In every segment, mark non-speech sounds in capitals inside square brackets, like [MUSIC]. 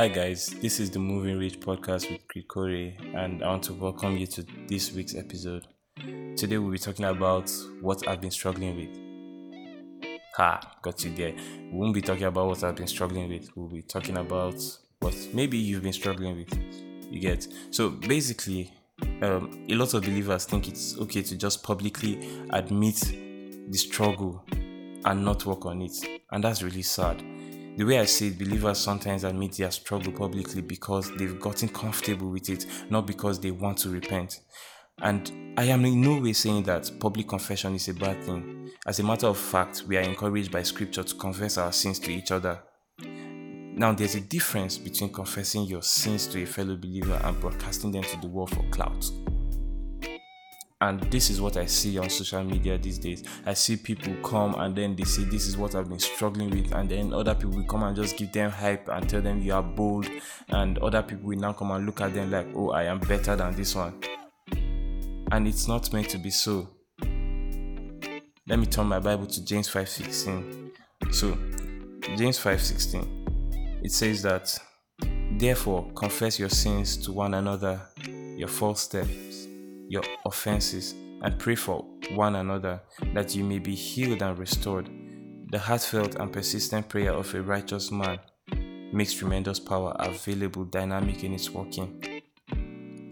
Hi guys, this is the Moving Reach podcast with Krikori, and I want to welcome you to this week's episode. Today we'll be talking about what I've been struggling with. Ha, got you there. We won't be talking about what I've been struggling with. We'll be talking about what maybe you've been struggling with. You get. So basically, um, a lot of believers think it's okay to just publicly admit the struggle and not work on it, and that's really sad the way I see it, believers sometimes admit their struggle publicly because they've gotten comfortable with it, not because they want to repent. And I am in no way saying that public confession is a bad thing. As a matter of fact, we are encouraged by scripture to confess our sins to each other. Now, there's a difference between confessing your sins to a fellow believer and broadcasting them to the world for clout and this is what I see on social media these days. I see people come and then they say, This is what I've been struggling with, and then other people will come and just give them hype and tell them you are bold, and other people will now come and look at them like, Oh, I am better than this one. And it's not meant to be so. Let me turn my Bible to James 5:16. So, James 5:16. It says that therefore confess your sins to one another, your false steps your offenses and pray for one another that you may be healed and restored. The heartfelt and persistent prayer of a righteous man makes tremendous power available, dynamic in its working.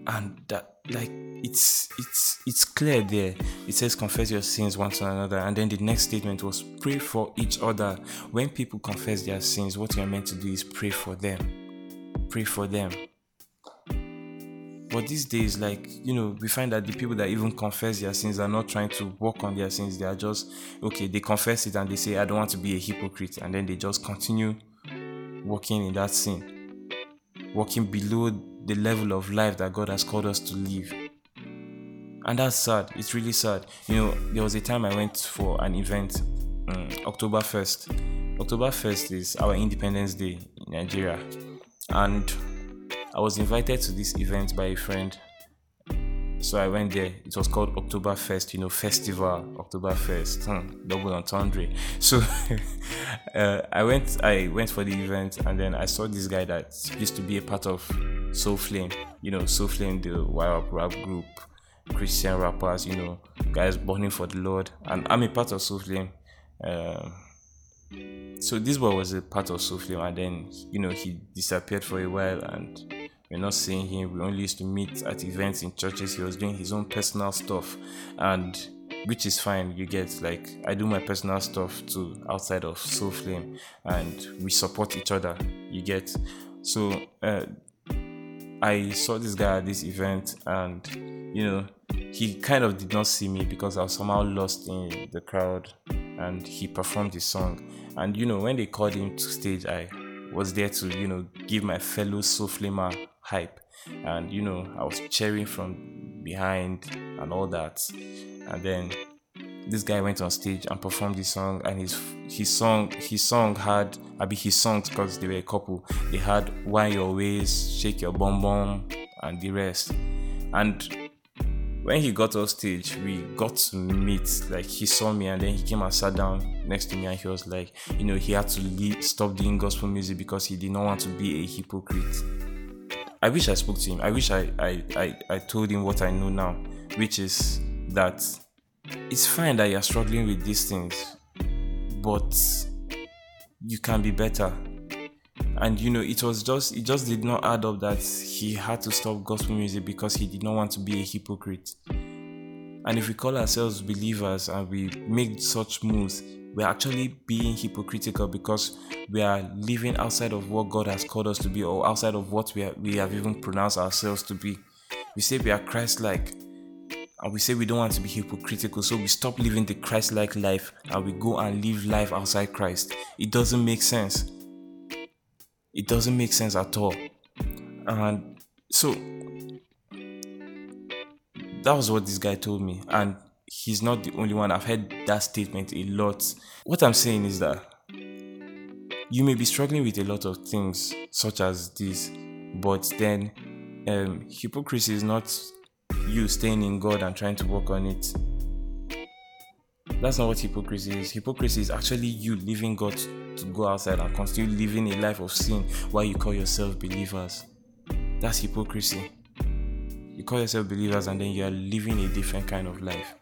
And that, like, it's it's it's clear there. It says confess your sins one to another, and then the next statement was pray for each other. When people confess their sins, what you're meant to do is pray for them. Pray for them. But these days, like, you know, we find that the people that even confess their sins are not trying to work on their sins. They are just, okay, they confess it and they say, I don't want to be a hypocrite. And then they just continue working in that sin, working below the level of life that God has called us to live. And that's sad. It's really sad. You know, there was a time I went for an event, um, October 1st. October 1st is our Independence Day in Nigeria. And I was invited to this event by a friend. So I went there. It was called Oktoberfest, you know, festival, Oktoberfest, hmm, double entendre. So [LAUGHS] uh, I went, I went for the event, and then I saw this guy that used to be a part of Soul Flame, you know, Soul Flame, the wild rap group, Christian rappers, you know, guys burning for the Lord, and I'm a part of Soul Flame. Uh, so this boy was a part of Soul Flame, and then you know he disappeared for a while, and we're not seeing him. We only used to meet at events in churches. He was doing his own personal stuff, and which is fine. You get like I do my personal stuff too outside of Soul Flame, and we support each other. You get so. Uh, I saw this guy at this event, and you know, he kind of did not see me because I was somehow lost in the crowd, and he performed his song. And you know, when they called him to stage, I was there to you know give my fellow soul flamer hype. And you know i was cheering from behind and all that. And then this guy went on stage and performed this song and his his song his song had i mean his songs because they were a couple they had why your waist shake your bum bum and the rest. And when he got off stage we got to meet like he saw me and then he came and sat down next to me and he was like you know he had to leave, stop doing gospel music because he did not want to be a hypocrite I wish I spoke to him. I wish I, I, I, I told him what I know now, which is that it's fine that you're struggling with these things, but you can be better. And you know, it was just it just did not add up that he had to stop gospel music because he did not want to be a hypocrite. And if we call ourselves believers and we make such moves, we're actually being hypocritical because we are living outside of what God has called us to be or outside of what we, are, we have even pronounced ourselves to be. We say we are Christ like and we say we don't want to be hypocritical, so we stop living the Christ like life and we go and live life outside Christ. It doesn't make sense. It doesn't make sense at all. And so that was what this guy told me. And he's not the only one. I've heard that statement a lot. What I'm saying is that you may be struggling with a lot of things, such as this, but then um, hypocrisy is not you staying in God and trying to work on it. That's not what hypocrisy is. Hypocrisy is actually you leaving God to go outside and continue living a life of sin while you call yourself believers. That's hypocrisy. You call yourself believers and then you are living a different kind of life.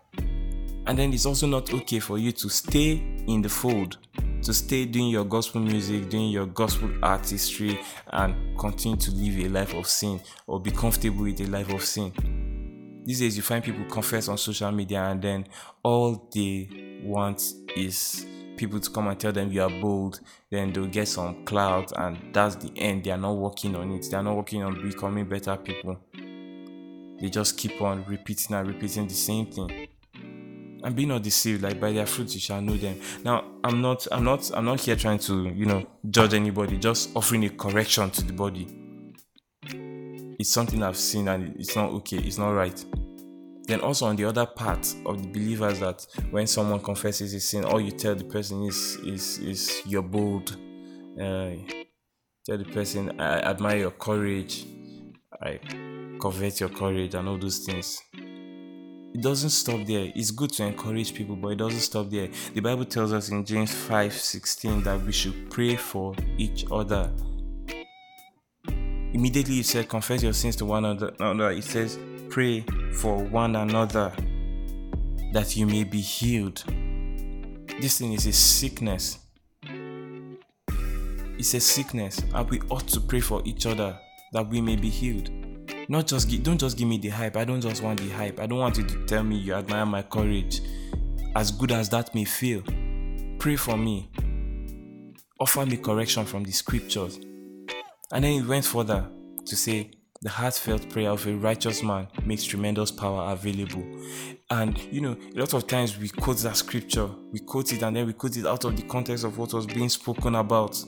And then it's also not okay for you to stay in the fold, to stay doing your gospel music, doing your gospel artistry, and continue to live a life of sin or be comfortable with a life of sin. These days, you find people confess on social media, and then all they want is people to come and tell them you are bold, then they'll get some clout, and that's the end. They are not working on it, they are not working on becoming better people. They just keep on repeating and repeating the same thing and be not deceived like by their fruits you shall know them. Now i'm not i'm not i'm not here trying to you know judge anybody just offering a correction to the body. It's something i've seen and it's not okay it's not right. Then also on the other part of the believers that when someone confesses a sin all you tell the person is is is you're bold. Uh, tell the person i admire your courage. I covet your courage and all those things it doesn't stop there. It's good to encourage people, but it doesn't stop there. The Bible tells us in James 5 16 that we should pray for each other. Immediately, it said, Confess your sins to one another. It says, Pray for one another that you may be healed. This thing is a sickness. It's a sickness, and we ought to pray for each other that we may be healed. Not just give, don't just give me the hype. I don't just want the hype. I don't want you to tell me you admire my courage. As good as that may feel, pray for me. Offer me correction from the scriptures. And then he went further to say, the heartfelt prayer of a righteous man makes tremendous power available. And you know, a lot of times we quote that scripture, we quote it, and then we quote it out of the context of what was being spoken about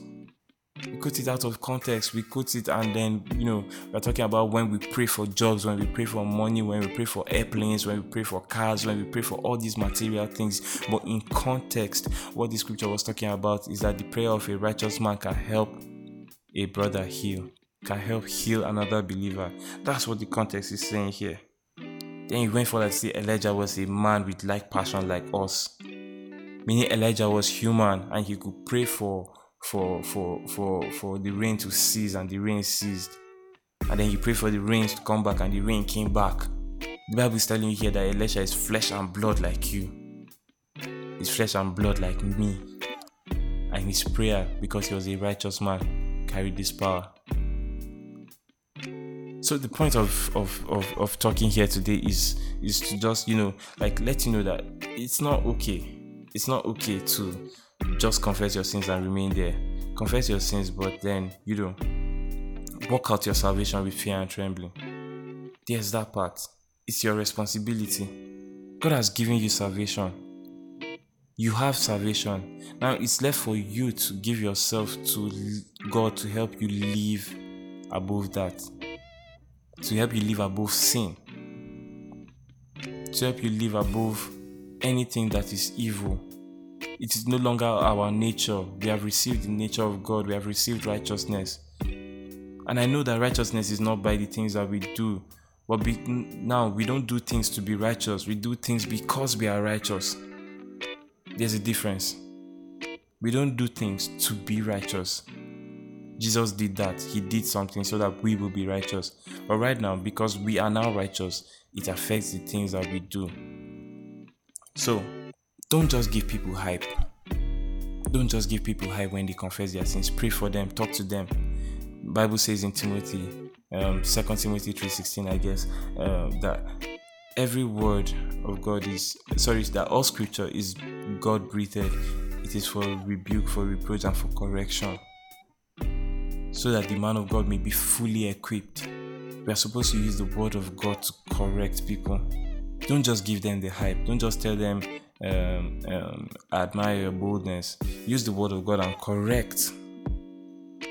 we quote it out of context we quote it and then you know we're talking about when we pray for jobs when we pray for money when we pray for airplanes when we pray for cars when we pray for all these material things. But in context what the scripture was talking about is that the prayer of a righteous man can help a brother heal can help heal another believer. That's what the context is saying here. Then he went for to say elijah was a man with like passion like us meaning elijah was human and he could pray for for for for for the rain to cease and the rain ceased. And then you pray for the rains to come back and the rain came back. The bible is telling you here that elisha is flesh and blood like you. He's flesh and blood like me. And his prayer because he was a righteous man carried this power. So the point of, of, of, of talking here today is is to just you know like let you know that it's not okay. It's not okay to just confess your sins and remain there. Confess your sins, but then, you know, work out your salvation with fear and trembling. There's that part. It's your responsibility. God has given you salvation. You have salvation. Now it's left for you to give yourself to God to help you live above that. To help you live above sin. To help you live above anything that is evil it is no longer our nature. We have received the nature of God, we have received righteousness. And I know that righteousness is not by the things that we do, but be, now we don't do things to be righteous, we do things because we are righteous. There's a difference. We don't do things to be righteous. Jesus did that. He did something so that we will be righteous. But right now, because we are now righteous, it affects the things that we do. So, don't just give people hype. Don't just give people hype when they confess their sins. Pray for them, talk to them. Bible says in Timothy, um, 2 Timothy 3:16, I guess, uh, that every word of God is sorry, that all scripture is God breathed. It is for rebuke, for reproach, and for correction. So that the man of God may be fully equipped. We are supposed to use the word of God to correct people. Don't just give them the hype. Don't just tell them um, um, admire your boldness. Use the word of God and correct.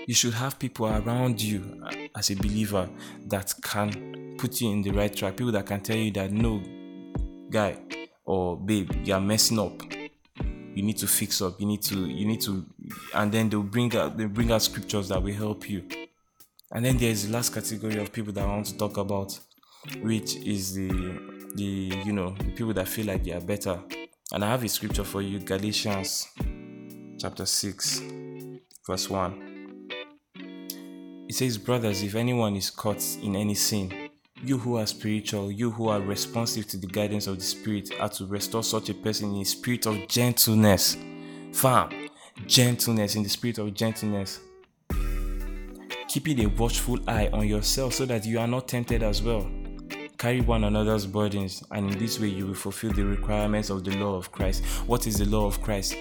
You should have people around you as a believer that can put you in the right track. People that can tell you that no, guy or babe, you are messing up. You need to fix up. You need to. You need to. And then they'll bring out. They bring out scriptures that will help you. And then there's the last category of people that I want to talk about, which is the the you know the people that feel like they are better And I have a scripture for you Galatians chapter 6, verse 1. It says, Brothers, if anyone is caught in any sin, you who are spiritual, you who are responsive to the guidance of the Spirit, are to restore such a person in a spirit of gentleness. Fam, gentleness, in the spirit of gentleness. Keeping a watchful eye on yourself so that you are not tempted as well. Carry one another's burdens, and in this way you will fulfill the requirements of the law of Christ. What is the law of Christ?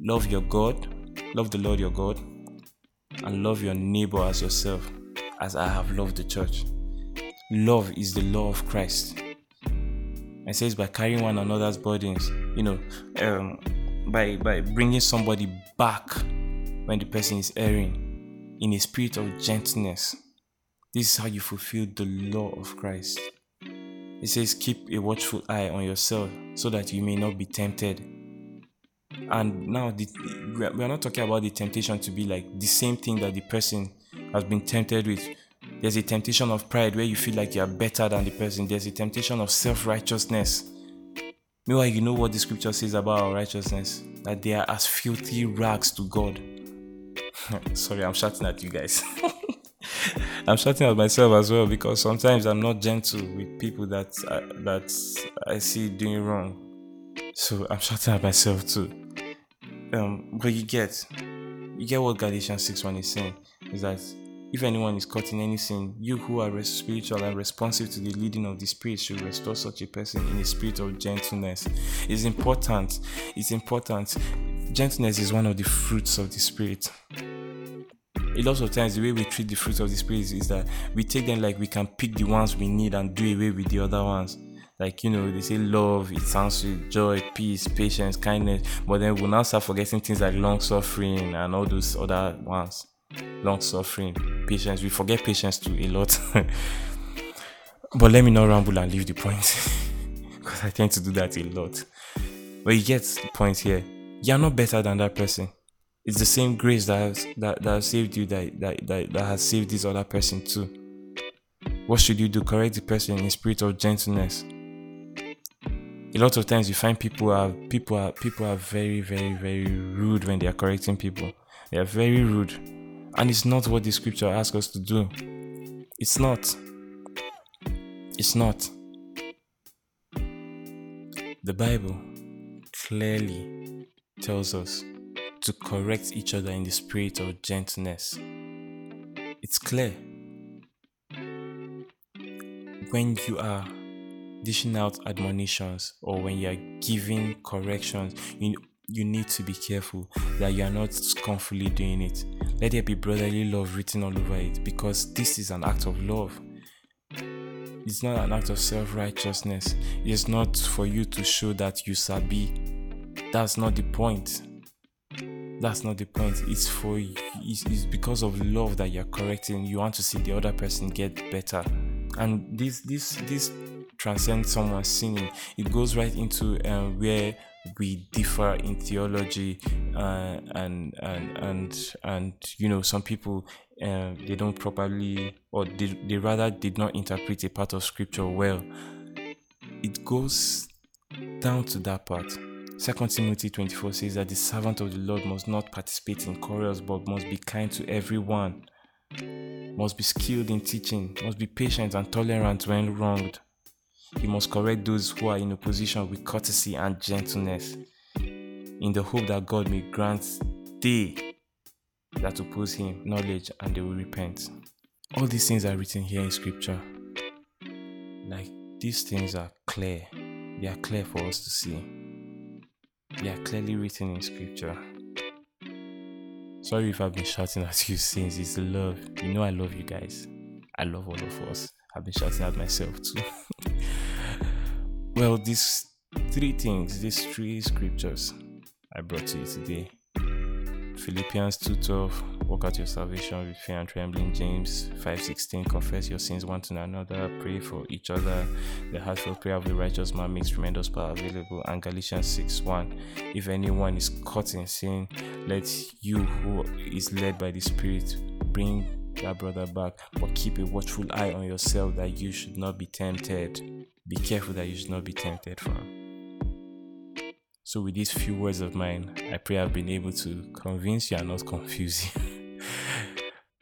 Love your God, love the Lord your God, and love your neighbor as yourself, as I have loved the church. Love is the law of Christ. It says by carrying one another's burdens, you know, um, by by bringing somebody back when the person is erring in a spirit of gentleness. This is how you fulfill the law of Christ. It says, Keep a watchful eye on yourself so that you may not be tempted. And now, the, we are not talking about the temptation to be like the same thing that the person has been tempted with. There's a temptation of pride where you feel like you are better than the person. There's a temptation of self righteousness. Meanwhile, you know what the scripture says about our righteousness that they are as filthy rags to God. [LAUGHS] Sorry, I'm shouting at you guys. [LAUGHS] I'm shouting at myself as well because sometimes I'm not gentle with people that I, that I see doing wrong. So I'm shouting at myself too. Um, but you get, you get what Galatians 6 1 is saying is that if anyone is caught in you who are spiritual and responsive to the leading of the Spirit should restore such a person in a spirit of gentleness. It's important. It's important. Gentleness is one of the fruits of the Spirit a lot of times the way we treat the fruits of the spirit is that we take them like we can pick the ones we need and do away with the other ones. Like you know they say love it sounds joy peace patience kindness but then we'll now start forgetting things like long suffering and all those other ones. Long suffering patience we forget patience too a lot. [LAUGHS] But let me not ramble and leave the point [LAUGHS] because i tend to do that a lot. But you get the point here. You're not better than that person it's the same grace that has, that, that has saved you that, that, that, that has saved this other person too. What should you do? Correct the person in spirit of gentleness. A lot of times you find people are people are people are very, very, very rude when they are correcting people. They are very rude. And it's not what the scripture asks us to do. It's not. It's not. The Bible clearly tells us to correct each other in the spirit of gentleness. It's clear. When you are dishing out admonitions or when you are giving corrections, you, you need to be careful that you are not scornfully doing it. Let there be brotherly love written all over it because this is an act of love. It's not an act of self righteousness. It's not for you to show that you sabi. That's not the point that's not the point. It's for it's, it's because of love that you're correcting. You want to see the other person get better. And this this this transcends someone's sinning it goes right into um, where we differ in theology uh, and and and and you know some people uh, they don't properly or they, they rather did not interpret a part of scripture well. It goes down to that part 2 Timothy 24 says that the servant of the Lord must not participate in quarrels but must be kind to everyone, must be skilled in teaching, must be patient and tolerant when wronged. He must correct those who are in opposition with courtesy and gentleness, in the hope that God may grant they that oppose him knowledge and they will repent. All these things are written here in scripture. Like these things are clear, they are clear for us to see. Are clearly written in scripture. Sorry if I've been shouting at you since it's love. You know I love you guys. I love all of us. I've been shouting at myself too. [LAUGHS] well, these three things, these three scriptures I brought to you today. Philippians 2:12 Work out your salvation with fear and trembling. James 5:16 Confess your sins one to another. Pray for each other. The heartfelt prayer of the righteous man makes tremendous power available. And Galatians 6:1 If anyone is caught in sin, let you who is led by the Spirit bring that brother back, but keep a watchful eye on yourself that you should not be tempted. Be careful that you should not be tempted from. So, with these few words of mine, I pray I've been able to convince you and not confuse you.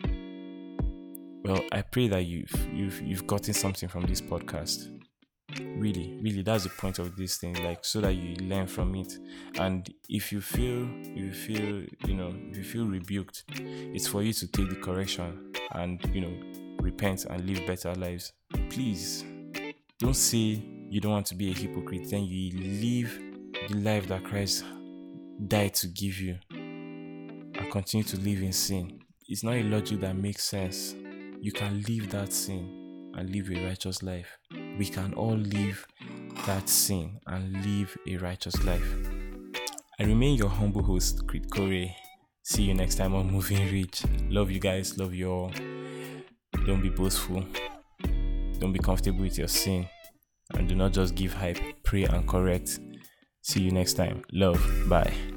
[LAUGHS] well, I pray that you've you've you've gotten something from this podcast. Really, really, that's the point of this thing, like so that you learn from it. And if you feel you feel, you know, if you feel rebuked, it's for you to take the correction and you know repent and live better lives. Please don't say you don't want to be a hypocrite, then you live the life that Christ died to give you and continue to live in sin. It's not a logic that makes sense. You can leave that sin and live a righteous life. We can all live that sin and live a righteous life. I remain your humble host, Crit Corey. See you next time on Moving Rich. Love you guys, love you all. Don't be boastful. Don't be comfortable with your sin. And do not just give hype, pray and correct. See you next time. Love. Bye.